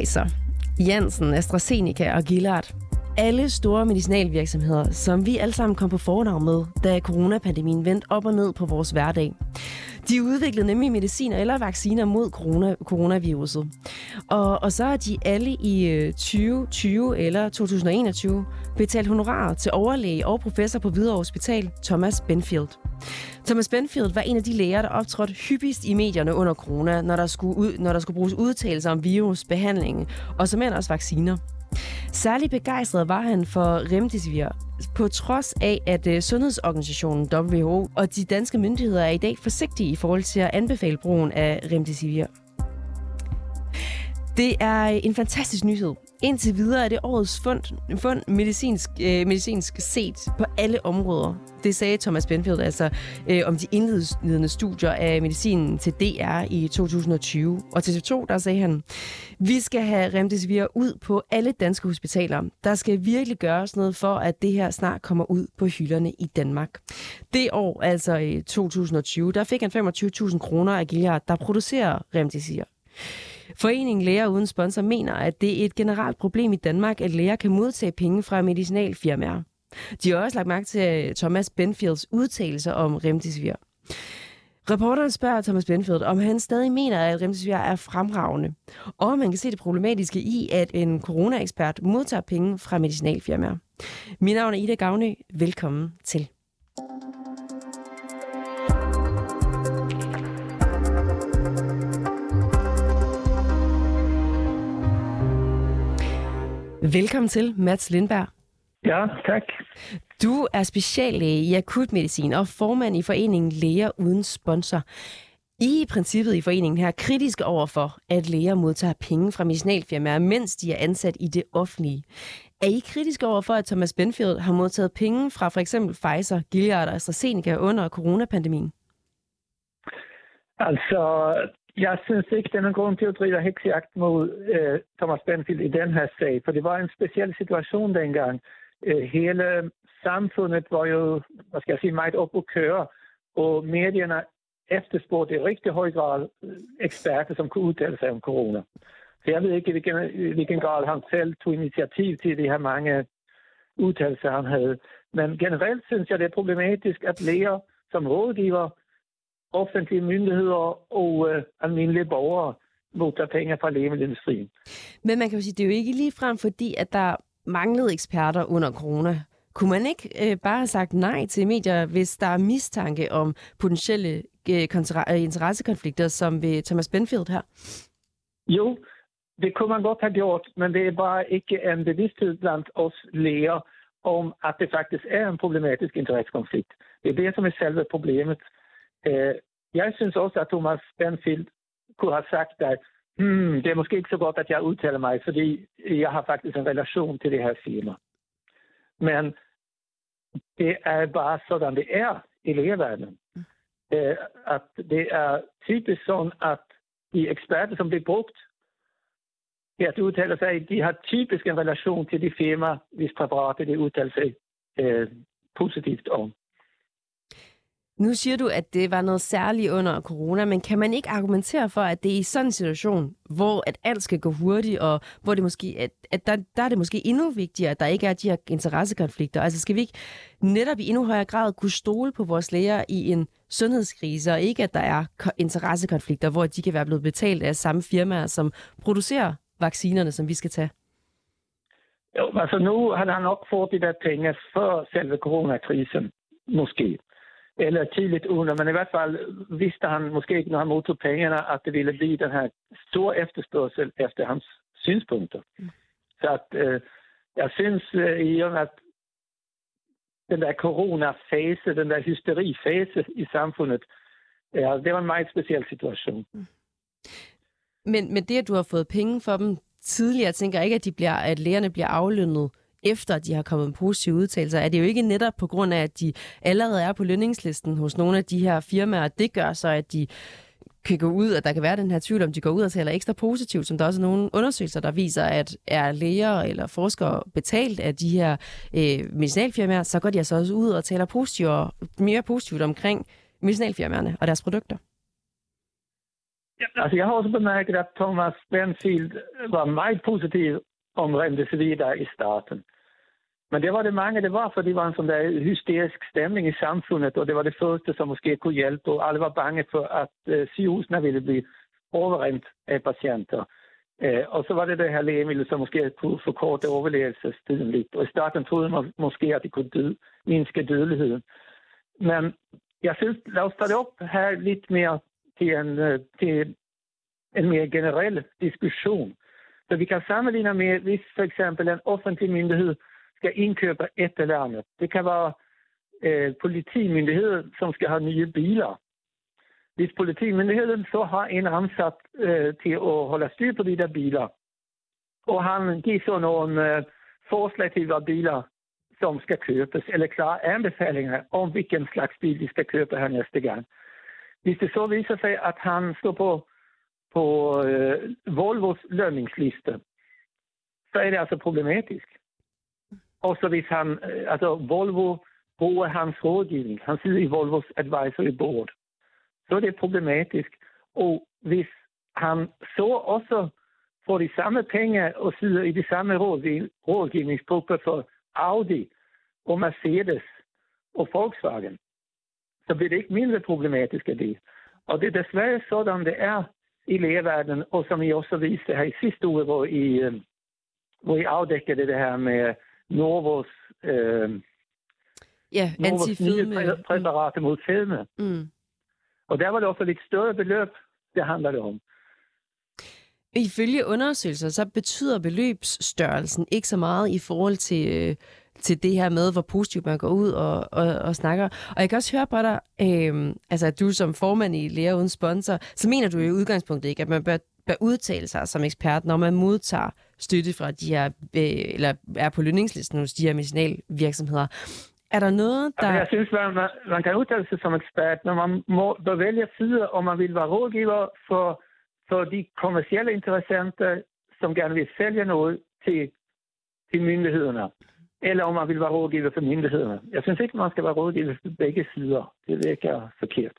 Pfizer, Janssen, AstraZeneca og Gillard. Alle store medicinalvirksomheder, som vi alle sammen kom på fornavn med, da coronapandemien vendte op og ned på vores hverdag. De udviklede nemlig mediciner eller vacciner mod corona, coronaviruset. Og, og så er de alle i øh, 2020 eller 2021 betalt honorar til overlæge og professor på Hvidovre Hospital, Thomas Benfield. Thomas Benfield var en af de læger, der optrådte hyppigst i medierne under corona, når der skulle, ud, når der skulle bruges udtalelser om virus, behandling og som også vacciner. Særlig begejstret var han for Remdesivir, på trods af, at øh, Sundhedsorganisationen WHO og de danske myndigheder er i dag forsigtige i forhold til at anbefale brugen af Remdesivir. Det er øh, en fantastisk nyhed. Indtil videre er det årets fund, fund medicinsk, øh, medicinsk set på alle områder. Det sagde Thomas Benfield altså øh, om de indledende studier af medicinen til DR i 2020. Og til TV2, der sagde han, vi skal have Remdesivir ud på alle danske hospitaler. Der skal virkelig gøres noget for, at det her snart kommer ud på hylderne i Danmark. Det år, altså i 2020, der fik han 25.000 kroner af Gilead, der producerer Remdesivir. Foreningen Læger Uden Sponsor mener, at det er et generelt problem i Danmark, at læger kan modtage penge fra medicinalfirmaer. De har også lagt mærke til Thomas Benfields udtalelser om Remdesivir. Reporteren spørger Thomas Benfield, om han stadig mener, at Remdesivir er fremragende, og om man kan se det problematiske i, at en coronaekspert modtager penge fra medicinalfirmaer. Mit navn er Ida Gavne. Velkommen til. Velkommen til, Mats Lindberg. Ja, tak. Du er speciallæge i akutmedicin og formand i foreningen Læger Uden Sponsor. I princippet i foreningen her kritiske over for, at læger modtager penge fra medicinalfirmaer, mens de er ansat i det offentlige. Er I kritiske over for, at Thomas Benfield har modtaget penge fra for eksempel Pfizer, Gilead og AstraZeneca under coronapandemien? Altså, jeg synes ikke, der er nogen grund til at drive heksjagt mod øh, Thomas Benfield i den her sag, for det var en speciel situation dengang. Øh, hele samfundet var jo, hvad skal jeg sige, meget op at køre, og medierne efterspurgte i rigtig høj grad øh, eksperter, som kunne udtale sig om corona. Så jeg ved ikke, i hvilken, i hvilken grad han selv tog initiativ til de her mange udtalelser, han havde. Men generelt synes jeg, det er problematisk, at læger som rådgiver offentlige myndigheder og øh, almindelige borgere modtager penge fra lægemiddelindustrien. Men man kan jo sige, det er jo ikke lige frem, fordi at der manglede eksperter under corona. Kunne man ikke øh, bare have sagt nej til medier, hvis der er mistanke om potentielle øh, øh, interessekonflikter, som ved Thomas Benfield her? Jo, det kunne man godt have gjort, men det er bare ikke en bevidsthed blandt os læger om, at det faktisk er en problematisk interessekonflikt. Det er det, som er selve problemet. Øh, jeg synes også, at Thomas Benfield kunne have sagt, at hmm, det er måske ikke så godt, at jeg udtaler mig, fordi jeg har faktisk en relation til det her firma. Men det er bare sådan, det er i lægeverdenen. Øh, at det er typisk sådan, at de eksperter, som bliver brugt til at udtale sig, de har typisk en relation til de firma, hvis præparater de udtaler sig øh, positivt om. Nu siger du, at det var noget særligt under corona, men kan man ikke argumentere for, at det er i sådan en situation, hvor at alt skal gå hurtigt, og hvor det måske, at, at der, der er det måske endnu vigtigere, at der ikke er de her interessekonflikter? Altså skal vi ikke netop i endnu højere grad kunne stole på vores læger i en sundhedskrise, og ikke at der er interessekonflikter, hvor de kan være blevet betalt af samme firmaer, som producerer vaccinerne, som vi skal tage? Jo, altså nu har han nok fået de der penge før selve coronakrisen, måske eller tidligt under, men i hvert fall visste han måske ikke, når han modtog pengarna, att det ville bli den här stor efterspörsel efter hans synpunkter. Mm. Så att eh, jag syns eh, i och med att den där coronafasen, den där hysterifasen i samfundet, ja, det var en meget speciel situation. Mm. Men, men det, at du har fået penge for dem tidligere, tænker jeg ikke, at, de bliver, at lægerne bliver aflønnet efter de har kommet med positive udtalelser, er det jo ikke netop på grund af, at de allerede er på lønningslisten hos nogle af de her firmaer. Det gør så, at de kan gå ud, at der kan være den her tvivl om, de går ud og taler ekstra positivt, som der også er nogle undersøgelser, der viser, at er læger eller forskere betalt af de her øh, medicinalfirmaer, så går de altså også ud og taler positivt, mere positivt omkring medicinalfirmaerne og deres produkter. Altså, jeg har også bemærket, at Thomas Benfield var meget positiv om remdesivir i starten. Men det var det mange, det var, for det var en sådan der hysterisk stemning i samfundet, og det var det første, som måske kunne hjælpe, og alle var bange for, at øh, sygehusene ville blive overrendt af patienter. Øh, og så var det det her lægemiddel, som måske kunne forkorte overlevelsestiden lidt. Og i starten troede man måske, at det kunne dø, mindske dødeligheden. Men jeg synes, lad os tage det op her lidt mere til en, till til en mere generel diskussion. Så vi kan sammenligne med, hvis for eksempel en offentlig myndighed skal indkøbe et eller andet. Det kan være øh, politimyndigheden, som skal have nye biler. Hvis politimyndigheden så har en ansat øh, til at holde styr på de der biler, og han giver så nogle øh, forslag til, hvad biler som skal købes, eller klare anbefalinger om hvilken slags bil de skal købe her næste gang. Hvis det så viser sig, at han står på, på øh, Volvos lønningsliste, så er det altså problematisk. Og så hvis han, eh, alltså altså Volvo bruger hans rådgivning, han sidder i Volvos advisory board, så er det problematisk. Og hvis han så også får de samme penge og sidder i de samme rådgivningsgrupper for Audi og Mercedes og Volkswagen, så bliver det ikke mindre problematisk af det. Og det er desværre sådan, det er i lægeverdenen, og som I også viste her i sidste uge, hvor I, øh, hvor I afdækkede det her med Novos, øh, ja, nye præparater mod fedme. Mm. Og der var det også lidt større beløb, det handler det om. Ifølge undersøgelser, så betyder beløbsstørrelsen ikke så meget i forhold til, øh, til det her med, hvor positivt man går ud og, og, og snakker. Og jeg kan også høre på dig, øh, altså at du som formand i Læger Uden Sponsor, så mener du i udgangspunktet ikke, at man bør, bør udtale sig som ekspert, når man modtager støtte fra de her, øh, eller er på lønningslisten hos de her medicinalvirksomheder. Er der noget, der... Jeg synes, man, man, man kan udtale sig som ekspert, når man må, bør vælge sider, om man vil være rådgiver for, for de kommersielle interessenter, som gerne vil sælge noget til, til myndighederne, eller om man vil være rådgiver for myndighederne. Jeg synes ikke, man skal være rådgiver for begge sider. Det virker forkert.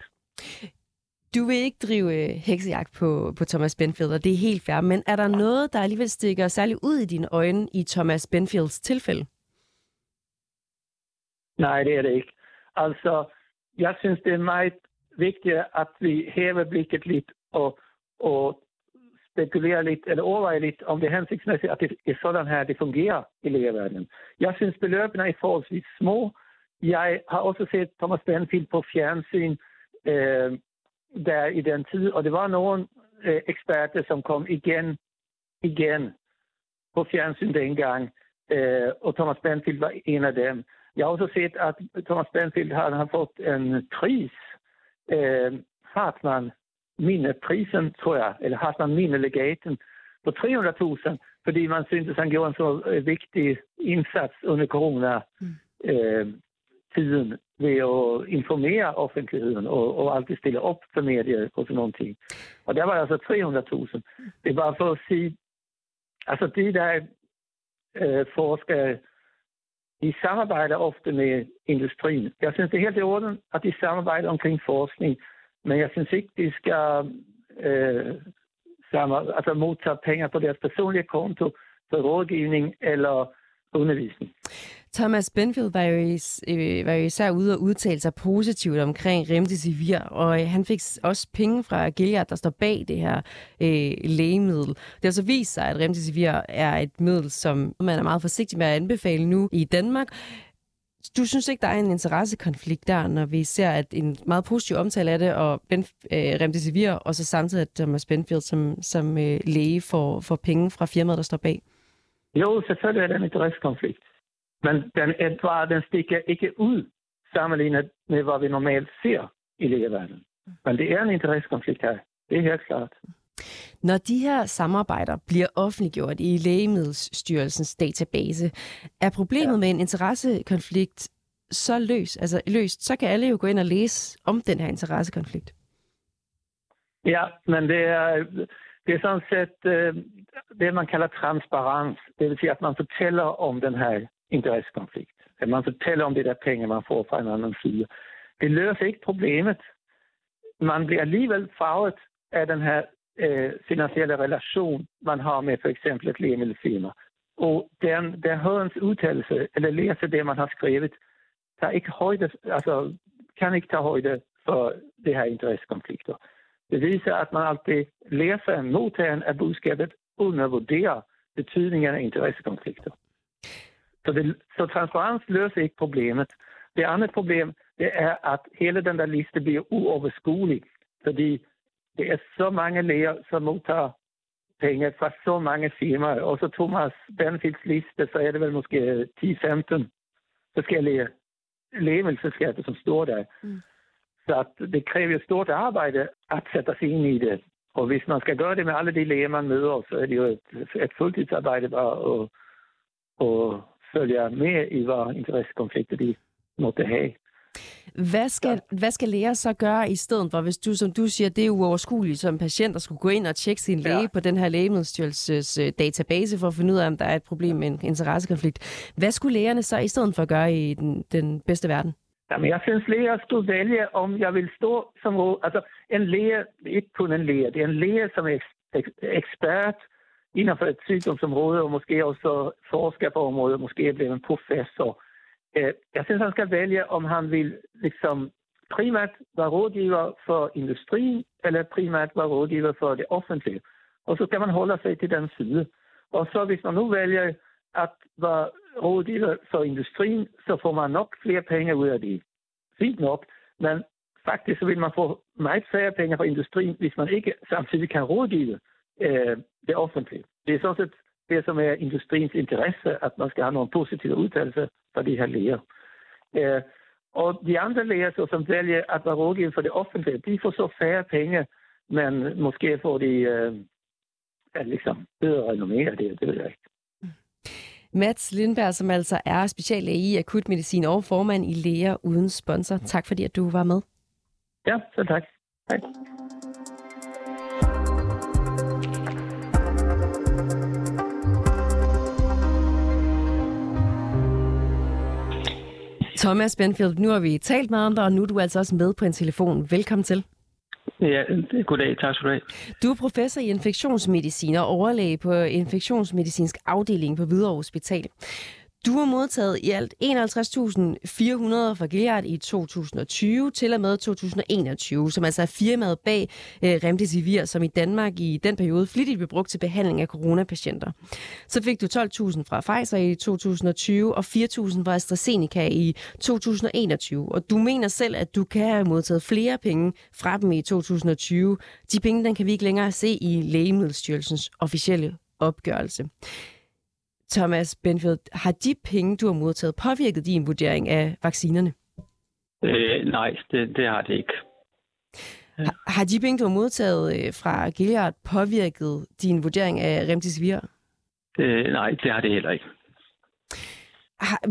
Du vil ikke drive øh, heksejagt på, på Thomas Benfield, og det er helt fair, men er der noget, der alligevel stikker særligt ud i dine øjne i Thomas Benfields tilfælde? Nej, det er det ikke. Altså, jeg synes, det er meget vigtigt, at vi hæver blikket lidt og, og spekulerer lidt, eller overvejer lidt, om det er hensigtsmæssigt, at det er sådan her, det fungerer i lægeverdenen. Jeg synes, beløbene er forholdsvis små. Jeg har også set Thomas Benfield på fjernsyn øh, eh, der i den tid, og det var nogle øh, eksperter, som kom igen, igen på fjernsyn dengang, øh, eh, og Thomas Benfield var en af dem. Jeg har også set, at Thomas Benfield har, har fått en pris. Eh, Hartman minneprisen, tror jeg, eller Hartman minnelegaten på 300 000 fordi man syntes han gjorde en så eh, viktig insats under coronatiden eh, ved at informere offentligheden og, og alltid stille op for medier og sådan nogle ting. Og der var altså 300 000. Det er bare for at sige, altså de der øh, forskere, de samarbejder ofte med industrien. Jeg synes, det er helt i orden, at de samarbejder omkring forskning, men jeg synes ikke, de skal øh, sammen, altså modtage penge på deres personlige konto for rådgivning eller undervisning. Thomas Benfield var jo, øh, var jo især ude og udtale sig positivt omkring Remdesivir, og øh, han fik også penge fra Gilead, der står bag det her øh, lægemiddel. Det har så vist sig, at Remdesivir er et middel, som man er meget forsigtig med at anbefale nu i Danmark. Du synes ikke, der er en interessekonflikt der, når vi ser at en meget positiv omtale af det, og ben, øh, Remdesivir, og så samtidig at Thomas Benfield som, som øh, læge får, får penge fra firmaet, der står bag? Jo, selvfølgelig er der en interessekonflikt. Men den, er bare, den stikker ikke ud sammenlignet med, hvad vi normalt ser i lægeverdenen. Men det er en interessekonflikt her. Det er helt klart. Når de her samarbejder bliver offentliggjort i Lægemiddelstyrelsens database, er problemet ja. med en interessekonflikt så løs, altså løst, så kan alle jo gå ind og læse om den her interessekonflikt. Ja, men det er, det er sådan set øh, det, man kalder transparens. Det vil sige, at man fortæller om den her interessekonflikt. At man fortæller om det der penge, man får fra en anden side. Det løser ikke problemet. Man bliver alligevel farvet af den her eh, finansiella relation man har med för exempel ett läkemedelsfirma. Och den, den hörens uttalelse, eller läser det man har skrivit, tar ikke højde, alltså, kan ikke tage højde for det her intressekonflikter. Det viser, at man alltid læser modtageren af budskabet undervurderer betydningen af interessekonflikter. Så, det, så transparens løser ikke problemet. Det andet problem det er, at hele den der liste bliver uoverskuelig, fordi det er så mange læger, som modtager penge fra så mange firmaer. Og så Thomas Benfilds liste, så er det vel måske 10-15 forskellige lægemiddelselskaber, som står der. Mm. Så at det kræver stort arbejde at sætte sig ind i det. Og hvis man skal gøre det med alle de læger, man møder, så er det jo et, et fuldtidsarbejde bare at, at følge med i, hvad interessekonflikter de måtte have. Hvad skal, ja. hvad skal læger så gøre i stedet for, hvis du, som du siger, det er uoverskueligt som patient at skulle gå ind og tjekke sin læge ja. på den her lægemiddelstyrelses øh, database for at finde ud af, om der er et problem med en interessekonflikt. Hvad skulle lægerne så i stedet for gøre i den, den bedste verden? Jamen, jeg synes, læger skulle vælge, om jeg vil stå som råd. Altså, en læge, ikke kun en læge, det er en læge, som er ekspert inden for et sygdomsområde, og måske også forsker på området, måske er blevet en professor. Øh, jeg synes, han skal vælge, om han vil liksom primært være rådgiver for industrien, eller primært være rådgiver for det offentlige. Og så skal man holde sig til den side. Og så hvis man nu vælger at være rådgiver for industrien, så får man nok flere penge ud af det. Fint nok, men faktisk så vil man få meget færre penge fra industrien, hvis man ikke samtidig kan rådgive øh, det offentlige. Det er sådan set det, som er industriens interesse, at man skal have nogle positive udtalelser fra de her læger. Øh, og de andre læger, så, som vælger at være rådgiver for det offentlige, de får så færre penge, men måske får de øh, liksom bedre renommé af det, det ved jeg ikke. Mats Lindberg, som altså er speciallæge i akutmedicin og formand i Læger Uden Sponsor. Tak fordi, at du var med. Ja, så tak. Hej. Thomas Benfield, nu har vi talt meget om dig, og nu er du altså også med på en telefon. Velkommen til. Ja, goddag. Tak skal du have. Du er professor i infektionsmedicin og overlæge på infektionsmedicinsk afdeling på Hvidovre Hospital. Du har modtaget i alt 51.400 fra Gilead i 2020 til og med 2021, som altså er firmaet bag øh, Remdesivir, som i Danmark i den periode flittigt blev brugt til behandling af coronapatienter. Så fik du 12.000 fra Pfizer i 2020 og 4.000 fra AstraZeneca i 2021. Og du mener selv, at du kan have modtaget flere penge fra dem i 2020. De penge, den kan vi ikke længere se i Lægemiddelstyrelsens officielle opgørelse. Thomas Benfield, har de penge, du har modtaget, påvirket din vurdering af vaccinerne? Øh, nej, det, det har det ikke. Har, har de penge, du har modtaget øh, fra Gilead, påvirket din vurdering af Remdesivir? Øh, nej, det har det heller ikke.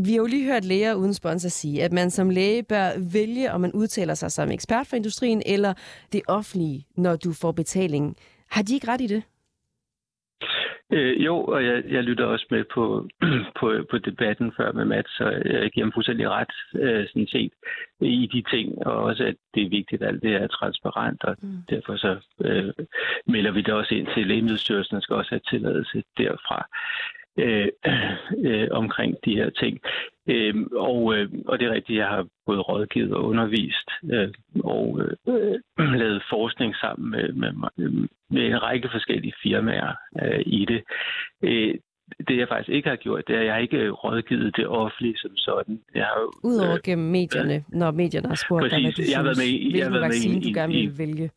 Vi har jo lige hørt læger uden sponsor sige, at man som læge bør vælge, om man udtaler sig som ekspert for industrien eller det offentlige, når du får betaling. Har de ikke ret i det? Øh, jo, og jeg, jeg lytter også med på, på, på debatten før med Mats, så jeg giver ham fuldstændig ret øh, sådan set i de ting, og også at det er vigtigt, at alt det er transparent, og mm. derfor så øh, melder vi det også ind til Lægemiddelstyrelsen, og skal også have tilladelse derfra øh, øh, omkring de her ting. Øh, og, øh, og det er rigtigt, jeg har både rådgivet og undervist øh, og øh, lavet forskning sammen med, med, med en række forskellige firmaer øh, i det. Øh, det jeg faktisk ikke har gjort, det er, at jeg har ikke rådgivet det offentlige som sådan. Jeg har, Udover øh, gennem medierne, øh, når medierne har spurgt præcis, dig, hvad du jeg synes, med, hvilken jeg vaccine med i, du gerne vil vælge.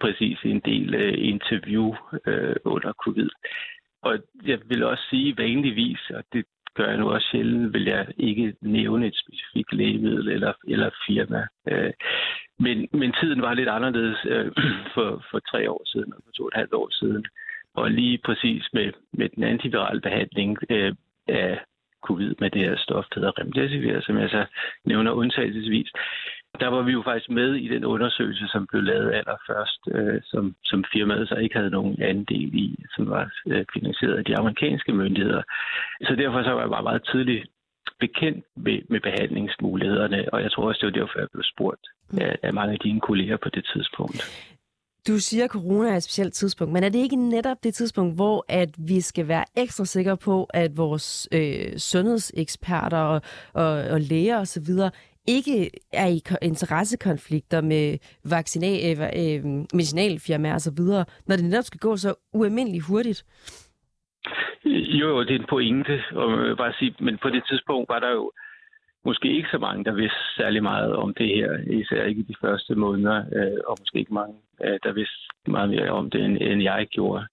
Præcis, en del uh, interview uh, under covid. Og jeg vil også sige vanligvis, og det gør jeg nu også sjældent, vil jeg ikke nævne et specifikt lægemiddel eller, eller firma. Øh, men, men tiden var lidt anderledes øh, for, for tre år siden og for to og et halvt år siden. Og lige præcis med, med den antivirale behandling øh, af covid med det her stof, der hedder remdesivir, som jeg så nævner undtagelsesvis, der var vi jo faktisk med i den undersøgelse, som blev lavet allerførst, øh, som, som firmaet så ikke havde nogen andel i, som var øh, finansieret af de amerikanske myndigheder. Så derfor så var jeg bare meget tidligt bekendt med, med behandlingsmulighederne, og jeg tror også, det var derfor, jeg blev spurgt af, af mange af dine kolleger på det tidspunkt. Du siger, at corona er et specielt tidspunkt, men er det ikke netop det tidspunkt, hvor at vi skal være ekstra sikre på, at vores øh, sundhedseksperter og, og, og læger osv ikke er i interessekonflikter med vaccina- øh, øh, medicinalfirmaer osv., når det netop skal gå så ualmindeligt hurtigt? Jo, jo, det er en pointe, og bare sige, men på det tidspunkt var der jo måske ikke så mange, der vidste særlig meget om det her, især ikke i de første måneder, øh, og måske ikke mange, øh, der vidste meget mere om det, end, end jeg gjorde.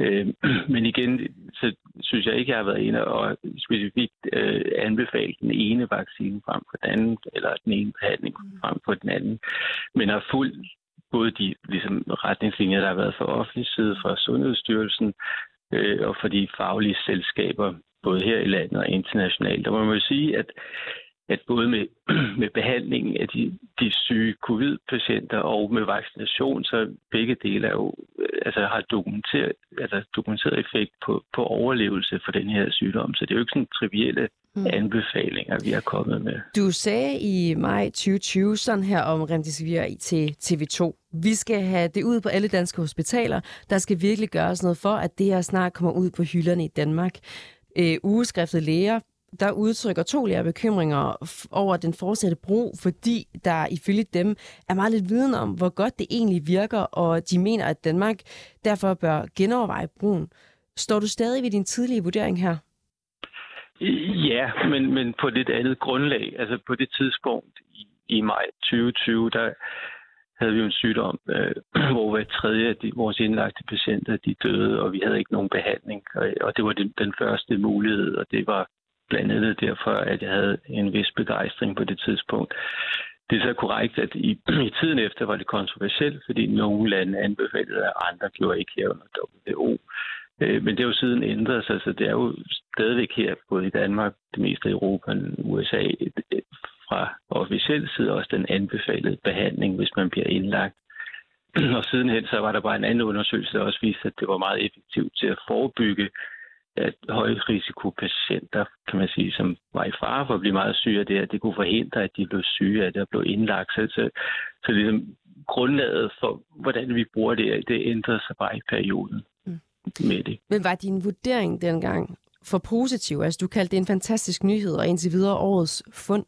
Øh, men igen, så synes jeg ikke, jeg har været inde og specifikt øh, anbefale den ene vaccine frem for den anden, eller den ene behandling frem for den anden, men har fuldt både de ligesom, retningslinjer, der har været fra offentlig side, fra Sundhedsstyrelsen, øh, og for de faglige selskaber, både her i landet og internationalt. Der må man jo sige, at at både med, med behandlingen af de, de syge covid-patienter og med vaccination, så begge dele er jo, altså har dokumenteret, altså dokumenteret effekt på, på overlevelse for den her sygdom. Så det er jo ikke sådan trivielle mm. anbefalinger, vi er kommet med. Du sagde i maj 2020 sådan her om Remdesivir til TV2. Vi skal have det ud på alle danske hospitaler. Der skal virkelig gøres noget for, at det her snart kommer ud på hylderne i Danmark. Øh, ugeskriftet læger der udtrykker to lærer bekymringer over den fortsatte brug, fordi der ifølge dem er meget lidt viden om, hvor godt det egentlig virker, og de mener, at Danmark derfor bør genoverveje brugen. Står du stadig ved din tidlige vurdering her? Ja, men, men på lidt andet grundlag. Altså på det tidspunkt i, i maj 2020, der havde vi jo en sygdom, øh, hvor hver tredje af de, vores indlagte patienter de døde, og vi havde ikke nogen behandling. Og, og det var den, den første mulighed, og det var blandt andet derfor, at jeg havde en vis begejstring på det tidspunkt. Det er så korrekt, at i, i tiden efter var det kontroversielt, fordi nogle lande anbefalede, at andre gjorde ikke her under WHO. Øh, men det er jo siden ændret sig, så det er jo stadigvæk her, både i Danmark, det meste af Europa og USA, fra officiel side også den anbefalede behandling, hvis man bliver indlagt. Og sidenhen så var der bare en anden undersøgelse, der også viste, at det var meget effektivt til at forebygge at højrisikopatienter, kan man sige, som var i fare for at blive meget syge af det, at det kunne forhindre, at de blev syge af det og blev indlagt. Så, så, så ligesom grundlaget for, hvordan vi bruger det, det ændrede sig bare i perioden mm. med det. Men var din vurdering dengang for positiv? Altså, du kaldte det en fantastisk nyhed, og indtil videre årets fund?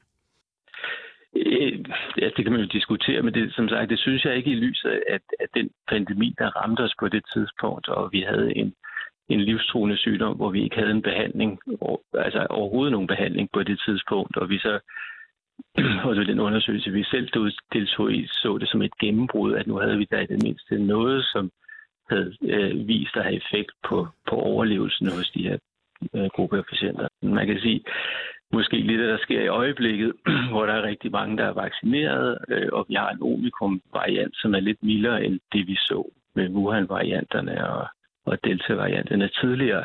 Øh, ja, det kan man jo diskutere, men det, som sagt, det synes jeg ikke i lyset af, at den pandemi, der ramte os på det tidspunkt, og vi havde en, en livstruende sygdom, hvor vi ikke havde en behandling, altså overhovedet nogen behandling på det tidspunkt, og vi så og så den undersøgelse, vi selv deltog i, så det som et gennembrud, at nu havde vi da i det mindste noget, som havde øh, vist at have effekt på, på overlevelsen hos de her øh, gruppe af patienter. Man kan sige, måske lidt, der sker i øjeblikket, hvor der er rigtig mange, der er vaccineret, øh, og vi har en omikron-variant, som er lidt mildere end det, vi så med Wuhan-varianterne og og delta-varianterne tidligere,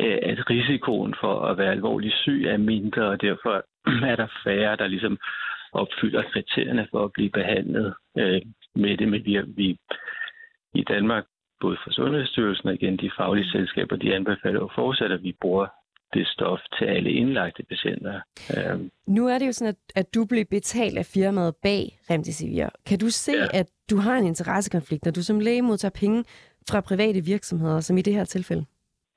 øh, at risikoen for at være alvorligt syg er mindre, og derfor er der færre, der ligesom opfylder kriterierne for at blive behandlet øh, med det. Men vi, vi i Danmark, både for Sundhedsstyrelsen og igen de faglige selskaber, de anbefaler jo fortsat, at vi bruger det stof til alle indlagte patienter. Øhm. Nu er det jo sådan, at, at du bliver betalt af firmaet bag Remdesivir. Kan du se, ja. at du har en interessekonflikt, når du som læge modtager penge fra private virksomheder, som i det her tilfælde?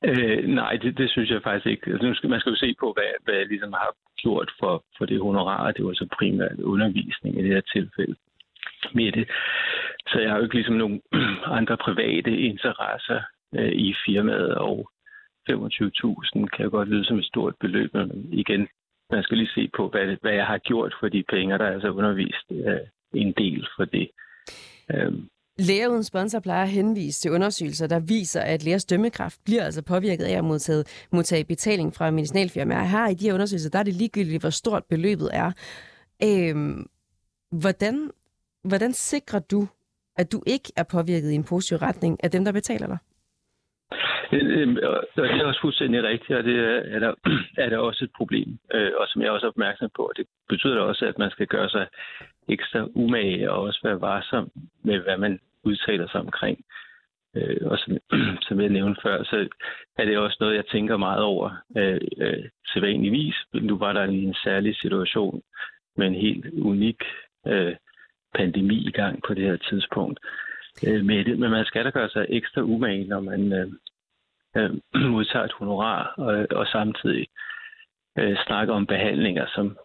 Øh, nej, det, det synes jeg faktisk ikke. Altså, skal, man skal jo se på, hvad, hvad jeg ligesom har gjort for, for det honorar. Det var så primært undervisning i det her tilfælde med det. Så jeg har jo ikke ligesom nogen andre private interesser øh, i firmaet, og 25.000 kan jo godt lyde som et stort beløb, men igen, man skal lige se på, hvad, hvad jeg har gjort for de penge, der er altså undervist øh, en del for det. Øh, Læger uden sponsor plejer at henvise til undersøgelser, der viser, at lægers dømmekraft bliver altså påvirket af at modtage, modtage betaling fra medicinalfirmaer. Her i de her undersøgelser, der er det ligegyldigt, hvor stort beløbet er. Øhm, hvordan, hvordan sikrer du, at du ikke er påvirket i en positiv retning af dem, der betaler dig? Øh, øh det er også fuldstændig rigtigt, og det er der, er der også et problem, øh, og som jeg også er opmærksom på. Det betyder også, at man skal gøre sig ekstra umage og også være varsom med, hvad man udtaler sig omkring. Øh, og som, som jeg nævnte før, så er det også noget, jeg tænker meget over øh, øh, til vanligvis. Nu var der en, en særlig situation med en helt unik øh, pandemi i gang på det her tidspunkt. øh, med det. Men man skal da gøre sig ekstra umage, når man øh, øh, modtager et honorar, og, og samtidig øh, snakker om behandlinger, som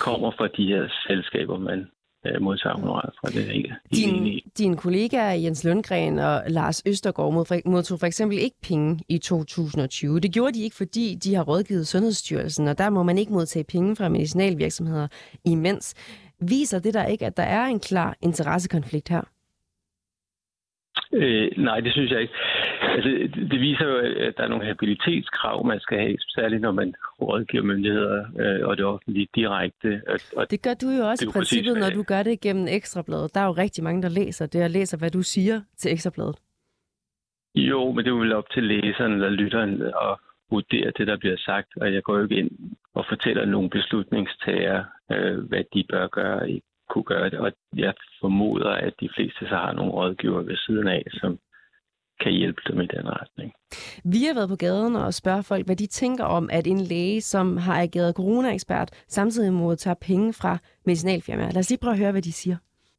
kommer fra de her selskaber, man øh, modtager honorar fra. Det er ikke din, din kollega Jens Lundgren og Lars Østergaard modtog for eksempel ikke penge i 2020. Det gjorde de ikke, fordi de har rådgivet Sundhedsstyrelsen, og der må man ikke modtage penge fra medicinalvirksomheder imens. Viser det der ikke, at der er en klar interessekonflikt her? Øh, nej, det synes jeg ikke. Altså, det viser jo, at der er nogle habilitetskrav, man skal have, særligt når man rådgiver myndigheder øh, og det offentlige direkte. Og det gør du jo også i princippet, når du gør det gennem Ekstrabladet. Der er jo rigtig mange, der læser det og læser, hvad du siger til Ekstrabladet. Jo, men det er jo vel op til læseren eller lytteren at vurdere det, der bliver sagt. Og jeg går jo ikke ind og fortæller nogle beslutningstager, øh, hvad de bør gøre ikke kunne gøre det. Og jeg formoder, at de fleste så har nogle rådgiver ved siden af, som kan hjælpe dem i den retning. Vi har været på gaden og spørger folk, hvad de tænker om, at en læge, som har ageret corona-ekspert, samtidig modtager penge fra medicinalfirmaer. Lad os lige prøve at høre, hvad de siger.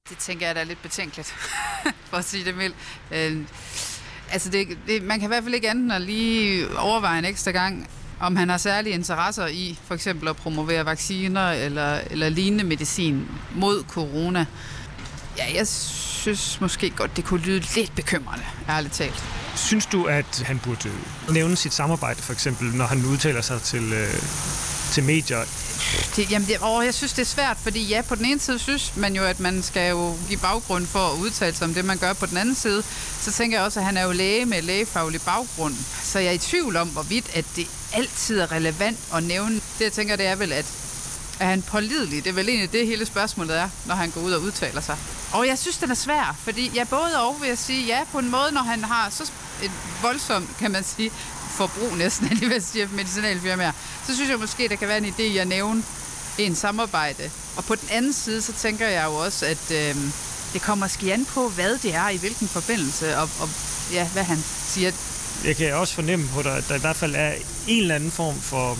Det tænker jeg, der er lidt betænkeligt, for at sige det mildt. Øh, altså, det, det, man kan i hvert fald ikke andet at lige overveje en ekstra gang, om han har særlige interesser i for eksempel at promovere vacciner eller, eller lignende medicin mod corona. Ja, jeg synes måske godt, det kunne lyde lidt bekymrende, ærligt talt. Synes du, at han burde nævne sit samarbejde, for eksempel, når han udtaler sig til, øh, til medier? Det, jamen, det, åh, jeg synes, det er svært, fordi ja, på den ene side synes man jo, at man skal jo give baggrund for at udtale sig om det, man gør. På den anden side, så tænker jeg også, at han er jo læge med lægefaglig baggrund. Så jeg er i tvivl om, hvorvidt at det altid er relevant at nævne. Det, jeg tænker, det er vel, at er han pålidelig? Det er vel egentlig det, hele spørgsmålet er, når han går ud og udtaler sig. Og jeg synes, den er svær, fordi jeg både og vil jeg sige, ja, på en måde, når han har så et voldsomt, kan man sige, forbrug næsten, af hvad siger medicinalfirmaer, så synes jeg måske, der kan være en idé at nævne en samarbejde. Og på den anden side, så tænker jeg jo også, at øh, det kommer ske an på, hvad det er, i hvilken forbindelse, og, og ja, hvad han siger. Jeg kan også fornemme på dig, at der i hvert fald er en eller anden form for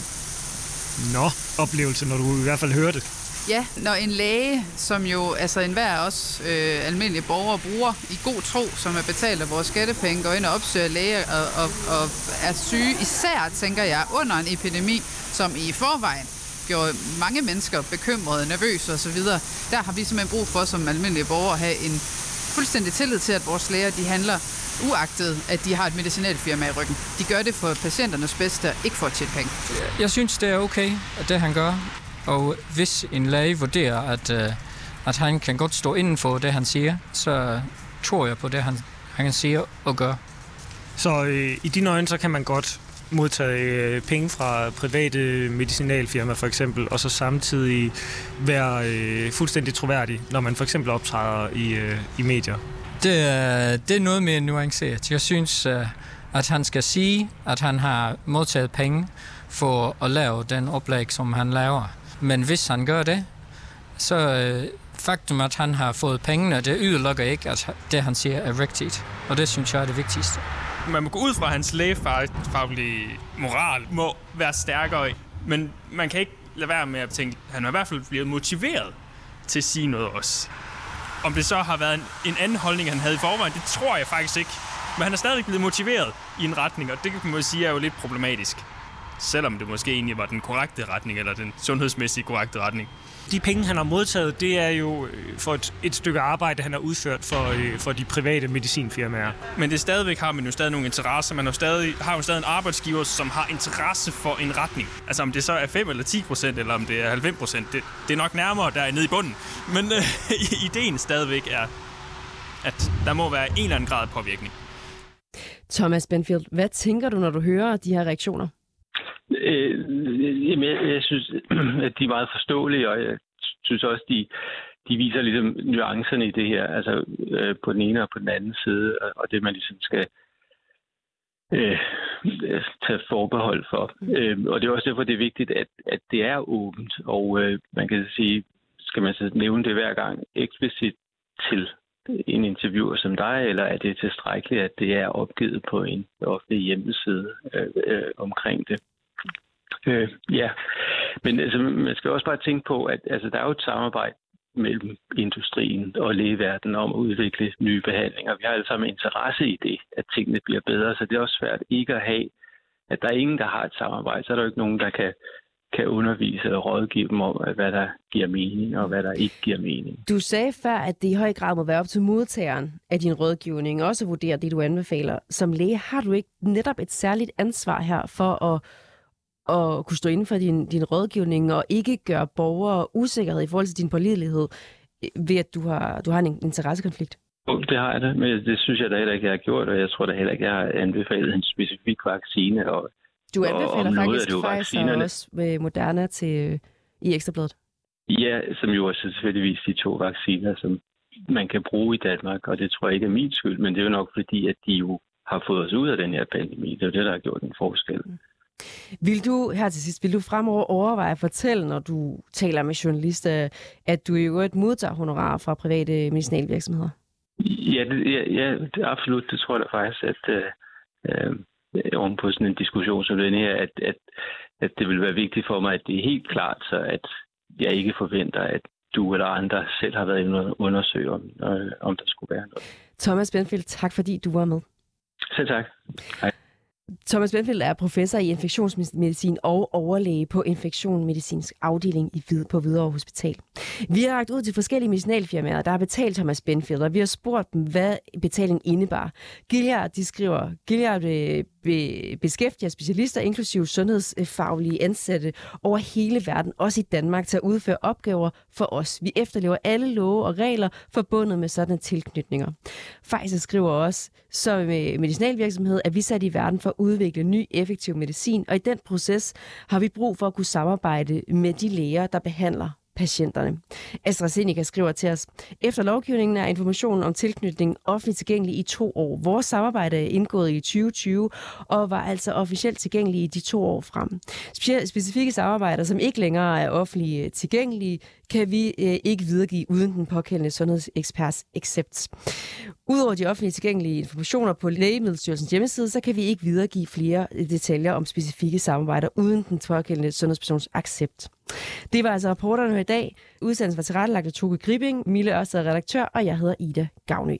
nå-oplevelse, når du i hvert fald hører det. Ja, når en læge, som jo altså enhver også øh, almindelige borgere bruger i god tro, som er betalt af vores skattepenge, går ind og opsøger læger og, og, og er syge, især tænker jeg under en epidemi, som i forvejen gjorde mange mennesker bekymrede, nervøse osv., der har vi simpelthen brug for som almindelige borgere at have en fuldstændig tillid til, at vores læger de handler uagtet, at de har et medicinalfirma i ryggen. De gør det for patienternes bedste, ikke for at tjene penge. Jeg synes, det er okay, at det han gør. Og hvis en læge vurderer, at, uh, at han kan godt stå inden for det, han siger, så tror jeg på det, han, han siger og gør. Så øh, i dine øjne, så kan man godt modtage øh, penge fra private medicinalfirmaer for eksempel, og så samtidig være øh, fuldstændig troværdig, når man for eksempel optræder i, øh, i medier? Det, er, det er noget mere nuanceret. Jeg synes, øh, at han skal sige, at han har modtaget penge for at lave den oplæg, som han laver. Men hvis han gør det, så øh, faktum, at han har fået pengene, det udelukker ikke, at det, han siger, er rigtigt. Og det synes jeg er det vigtigste. Man må gå ud fra, at hans lægefaglige moral må være stærkere, men man kan ikke lade være med at tænke, at han har i hvert fald blevet motiveret til at sige noget også. Om det så har været en, en anden holdning, han havde i forvejen, det tror jeg faktisk ikke. Men han er stadig blevet motiveret i en retning, og det kan man sige er jo lidt problematisk selvom det måske egentlig var den korrekte retning, eller den sundhedsmæssigt korrekte retning. De penge, han har modtaget, det er jo øh, for et, et stykke arbejde, han har udført for, øh, for de private medicinfirmaer. Men det stadigvæk har man jo stadig nogle interesser. Man har, stadig, har jo stadig en arbejdsgiver, som har interesse for en retning. Altså om det så er 5 eller 10 procent, eller om det er 90 procent, det, det er nok nærmere der nede i bunden. Men øh, ideen stadigvæk er, at der må være en eller anden grad af påvirkning. Thomas Benfield, hvad tænker du, når du hører de her reaktioner? Øh, jamen, jeg, jeg synes, at de er meget forståelige, og jeg synes også, de, de viser ligesom nuancerne i det her, altså øh, på den ene og på den anden side, og det man ligesom skal øh, tage forbehold for. Øh, og det er også derfor, det er vigtigt, at, at det er åbent, og øh, man kan sige, skal man så nævne det hver gang eksplicit til en interviewer som dig, eller er det tilstrækkeligt, at det er opgivet på en offentlig hjemmeside øh, øh, omkring det? Øh, ja, men altså, man skal også bare tænke på, at altså, der er jo et samarbejde mellem industrien og lægeverdenen om at udvikle nye behandlinger. Vi har alle sammen interesse i det, at tingene bliver bedre, så det er også svært ikke at have, at der er ingen, der har et samarbejde, så er der jo ikke nogen, der kan kan undervise og rådgive dem om, hvad der giver mening og hvad der ikke giver mening. Du sagde før, at det i høj grad må være op til modtageren af din rådgivning, også vurdere det, du anbefaler. Som læge har du ikke netop et særligt ansvar her for at, at kunne stå inden for din, din rådgivning og ikke gøre borgere usikkerhed i forhold til din pålidelighed ved, at du har, du har en interessekonflikt? Det har jeg det, men det synes jeg da heller ikke, jeg har gjort, og jeg tror da heller ikke, jeg har anbefalet en specifik vaccine. Og du anbefaler og, faktisk Pfizer også med Moderna til, i Ekstrabladet. Ja, som jo er selvfølgelig de to vacciner, som man kan bruge i Danmark, og det tror jeg ikke er min skyld, men det er jo nok fordi, at de jo har fået os ud af den her pandemi. Det er jo det, der har gjort en forskel. Mm. Vil du, her til sidst, vil du fremover overveje at fortælle, når du taler med journalister, at du i øvrigt modtager honorar fra private medicinalvirksomheder? Ja, det, ja, ja det, absolut. Det tror jeg faktisk, at øh, øh oven på sådan en diskussion som den her, at, at, at det vil være vigtigt for mig, at det er helt klart, så at jeg ikke forventer, at du eller andre selv har været inde og undersøge, om, øh, om der skulle være noget. Thomas Benfeldt, tak fordi du var med. Selv tak. Hej. Thomas Benfeldt er professor i infektionsmedicin og overlæge på infektionsmedicinsk afdeling i Hvid på Hvidovre Hospital. Vi har ragt ud til forskellige medicinalfirmaer, der har betalt Thomas Benfeldt, og vi har spurgt dem, hvad betalingen indebar. Gilliard, de skriver, Gilliard øh, beskæftiger specialister, inklusive sundhedsfaglige ansatte over hele verden, også i Danmark, til at udføre opgaver for os. Vi efterlever alle love og regler forbundet med sådanne tilknytninger. Pfizer skriver også, som medicinalvirksomhed er vi sat i verden for at udvikle ny, effektiv medicin, og i den proces har vi brug for at kunne samarbejde med de læger, der behandler patienterne. AstraZeneca skriver til os, efter lovgivningen er informationen om tilknytning offentligt tilgængelig i to år. Vores samarbejde er indgået i 2020 og var altså officielt tilgængelig i de to år frem. Specifikke samarbejder, som ikke længere er offentligt tilgængelige, kan vi øh, ikke videregive uden den pågældende sundhedseksperts accept. Udover de offentligt tilgængelige informationer på Lægemiddelstyrelsens hjemmeside, så kan vi ikke videregive flere øh, detaljer om specifikke samarbejder uden den pågældende sundhedspersons accept. Det var altså rapporterne i dag. Udsendelsen var tilrettelagt af Toge Gribing, Mille Ørsted redaktør, og jeg hedder Ida Gavnø.